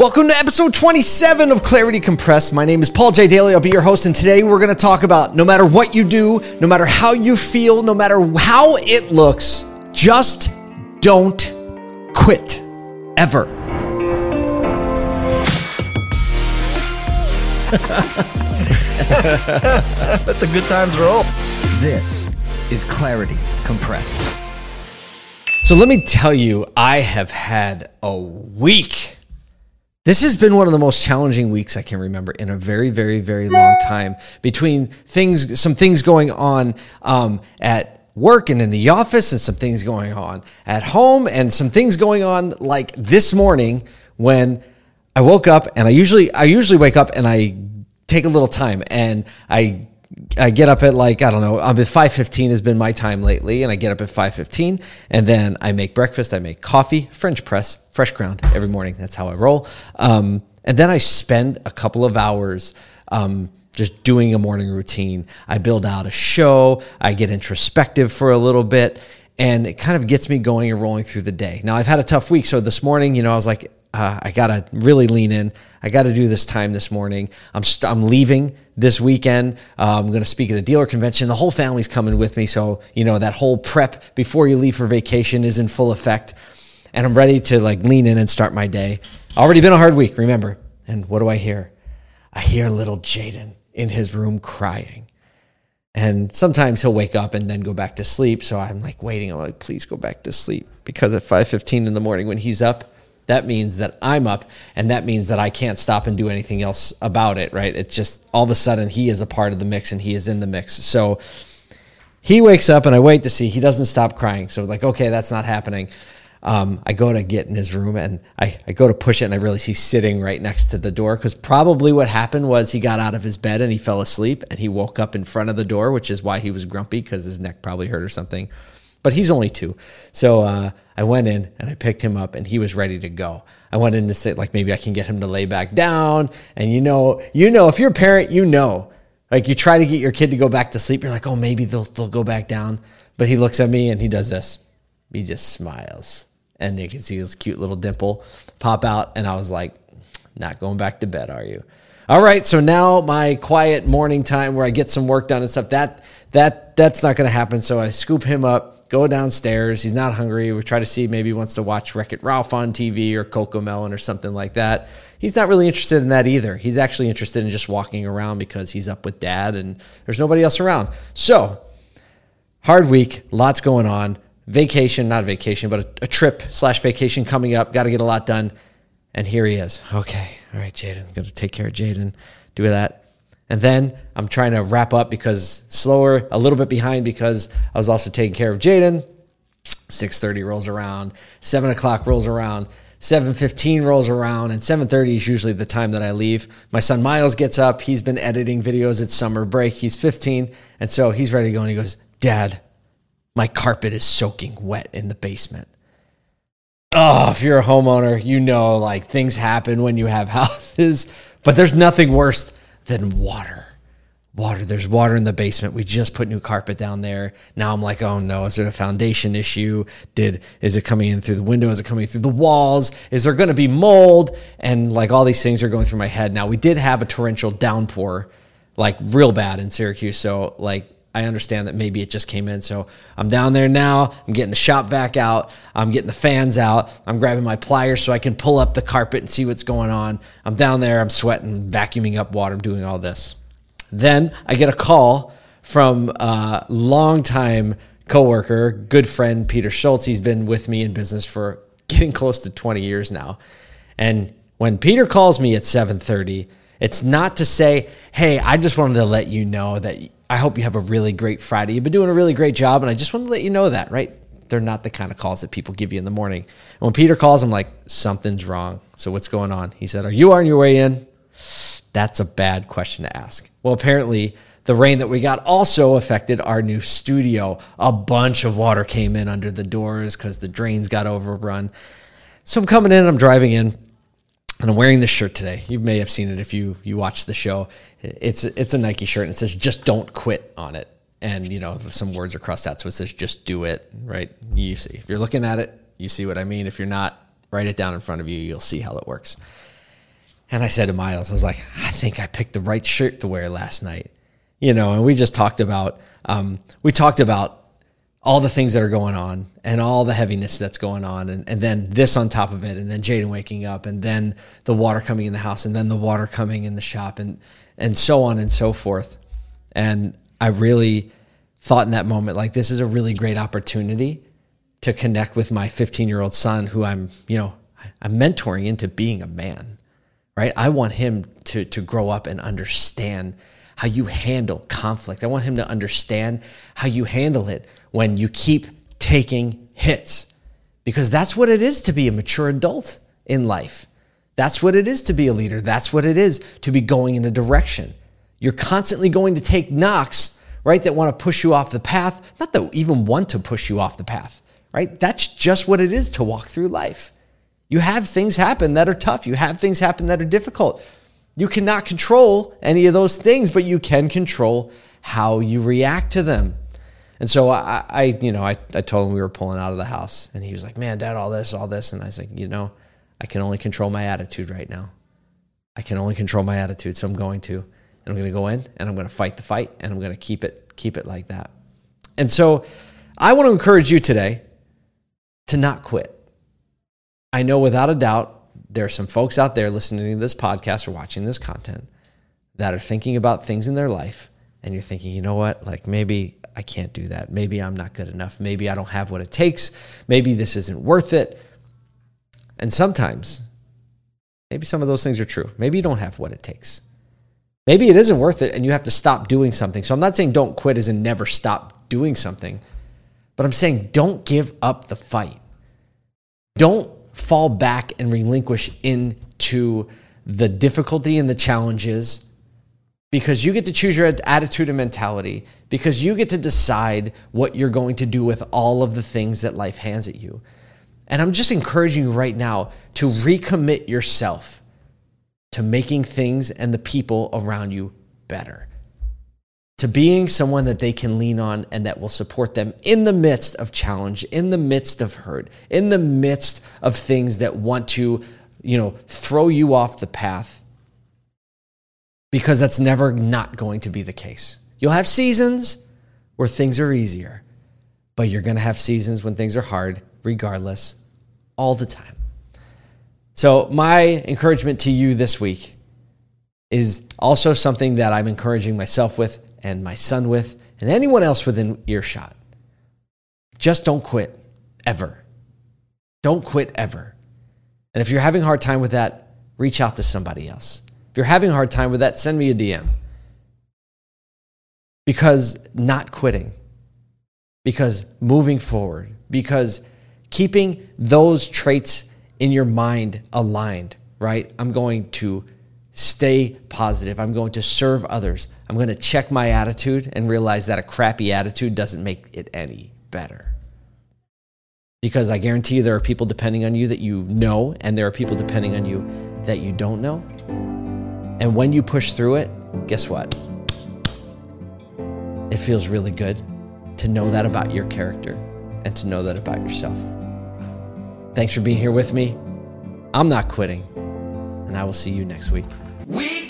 Welcome to episode 27 of Clarity Compressed. My name is Paul J. Daly. I'll be your host, and today we're going to talk about no matter what you do, no matter how you feel, no matter how it looks, just don't quit. Ever. Let the good times roll. This is Clarity Compressed. So let me tell you, I have had a week. This has been one of the most challenging weeks I can remember in a very, very, very long time. Between things, some things going on um, at work and in the office, and some things going on at home, and some things going on like this morning when I woke up and I usually I usually wake up and I take a little time and I I get up at like I don't know. I'm at five fifteen has been my time lately, and I get up at five fifteen, and then I make breakfast. I make coffee, French press, fresh ground every morning. That's how I roll. Um, and then I spend a couple of hours um, just doing a morning routine. I build out a show. I get introspective for a little bit, and it kind of gets me going and rolling through the day. Now I've had a tough week, so this morning, you know, I was like, uh, I gotta really lean in. I got to do this time this morning. I'm st- I'm leaving this weekend. Uh, I'm to speak at a dealer convention. The whole family's coming with me, so you know that whole prep before you leave for vacation is in full effect, and I'm ready to like lean in and start my day. Already been a hard week, remember. And what do I hear? I hear little Jaden in his room crying. And sometimes he'll wake up and then go back to sleep. So I'm like waiting. I'm like, please go back to sleep because at 5:15 in the morning when he's up, that means that I'm up and that means that I can't stop and do anything else about it, right? It's just all of a sudden he is a part of the mix and he is in the mix. So he wakes up and I wait to see he doesn't stop crying. So like, okay, that's not happening. Um, I go to get in his room and I, I go to push it and I realize he's sitting right next to the door because probably what happened was he got out of his bed and he fell asleep and he woke up in front of the door, which is why he was grumpy because his neck probably hurt or something but he's only two. So uh, I went in and I picked him up, and he was ready to go. I went in to say like maybe I can get him to lay back down, and you know, you know, if you're a parent, you know, like you try to get your kid to go back to sleep, you're like, oh, maybe they'll they'll go back down, but he looks at me and he does this. He just smiles, and you can see his cute little dimple pop out, and I was like, not going back to bed, are you? All right, so now my quiet morning time where I get some work done and stuff that that that's not going to happen. So I scoop him up go downstairs. He's not hungry. We try to see maybe he wants to watch Wreck It Ralph on TV or CoComelon or something like that. He's not really interested in that either. He's actually interested in just walking around because he's up with dad and there's nobody else around. So, hard week, lots going on. Vacation, not vacation, but a, a trip slash vacation coming up. Got to get a lot done. And here he is. Okay. All right, Jaden. Got to take care of Jaden. Do that. And then I'm trying to wrap up because slower, a little bit behind because I was also taking care of Jaden. 6:30 rolls around, seven o'clock rolls around, 7:15 rolls around, and 7:30 is usually the time that I leave. My son Miles gets up. He's been editing videos It's summer break. He's 15, and so he's ready to go. And he goes, "Dad, my carpet is soaking wet in the basement." Oh, if you're a homeowner, you know like things happen when you have houses, but there's nothing worse than water. Water. There's water in the basement. We just put new carpet down there. Now I'm like, oh no, is there a foundation issue? Did is it coming in through the window? Is it coming through the walls? Is there going to be mold? And like all these things are going through my head. Now we did have a torrential downpour, like real bad in Syracuse. So like I understand that maybe it just came in. So I'm down there now. I'm getting the shop vac out. I'm getting the fans out. I'm grabbing my pliers so I can pull up the carpet and see what's going on. I'm down there. I'm sweating, vacuuming up water. I'm doing all this. Then I get a call from a longtime coworker, good friend Peter Schultz. He's been with me in business for getting close to 20 years now. And when Peter calls me at 7:30, it's not to say, "Hey, I just wanted to let you know that I hope you have a really great Friday. You've been doing a really great job, and I just want to let you know that, right? They're not the kind of calls that people give you in the morning. And when Peter calls, I'm like, something's wrong. So what's going on? He said, Are you on your way in? That's a bad question to ask. Well, apparently, the rain that we got also affected our new studio. A bunch of water came in under the doors because the drains got overrun. So I'm coming in, I'm driving in, and I'm wearing this shirt today. You may have seen it if you you watch the show. It's it's a Nike shirt and it says "Just don't quit" on it, and you know some words are crossed out, so it says "Just do it." Right? You see, if you're looking at it, you see what I mean. If you're not, write it down in front of you. You'll see how it works. And I said to Miles, I was like, I think I picked the right shirt to wear last night. You know, and we just talked about, um, we talked about all the things that are going on and all the heaviness that's going on and, and then this on top of it and then Jaden waking up and then the water coming in the house and then the water coming in the shop and and so on and so forth. And I really thought in that moment like this is a really great opportunity to connect with my 15 year old son who I'm, you know, I'm mentoring into being a man, right? I want him to, to grow up and understand how you handle conflict. I want him to understand how you handle it when you keep taking hits because that's what it is to be a mature adult in life. That's what it is to be a leader. That's what it is to be going in a direction. You're constantly going to take knocks, right, that want to push you off the path, not that even want to push you off the path, right? That's just what it is to walk through life. You have things happen that are tough. You have things happen that are difficult. You cannot control any of those things, but you can control how you react to them. And so I, I you know, I, I told him we were pulling out of the house, and he was like, "Man, Dad, all this, all this," and I was like, "You know, I can only control my attitude right now. I can only control my attitude, so I'm going to, and I'm going to go in, and I'm going to fight the fight, and I'm going to keep it keep it like that." And so, I want to encourage you today to not quit. I know without a doubt there are some folks out there listening to this podcast or watching this content that are thinking about things in their life and you're thinking, you know what, like maybe I can't do that. Maybe I'm not good enough. Maybe I don't have what it takes. Maybe this isn't worth it. And sometimes, maybe some of those things are true. Maybe you don't have what it takes. Maybe it isn't worth it and you have to stop doing something. So I'm not saying don't quit as in never stop doing something, but I'm saying don't give up the fight. Don't fall back and relinquish into the difficulty and the challenges because you get to choose your attitude and mentality, because you get to decide what you're going to do with all of the things that life hands at you. And I'm just encouraging you right now to recommit yourself to making things and the people around you better to being someone that they can lean on and that will support them in the midst of challenge, in the midst of hurt, in the midst of things that want to, you know, throw you off the path. Because that's never not going to be the case. You'll have seasons where things are easier, but you're going to have seasons when things are hard, regardless, all the time. So, my encouragement to you this week is also something that I'm encouraging myself with and my son with, and anyone else within earshot. Just don't quit ever. Don't quit ever. And if you're having a hard time with that, reach out to somebody else. If you're having a hard time with that, send me a DM. Because not quitting, because moving forward, because keeping those traits in your mind aligned, right? I'm going to stay positive. I'm going to serve others. I'm going to check my attitude and realize that a crappy attitude doesn't make it any better. Because I guarantee you there are people depending on you that you know, and there are people depending on you that you don't know. And when you push through it, guess what? It feels really good to know that about your character and to know that about yourself. Thanks for being here with me. I'm not quitting, and I will see you next week. We.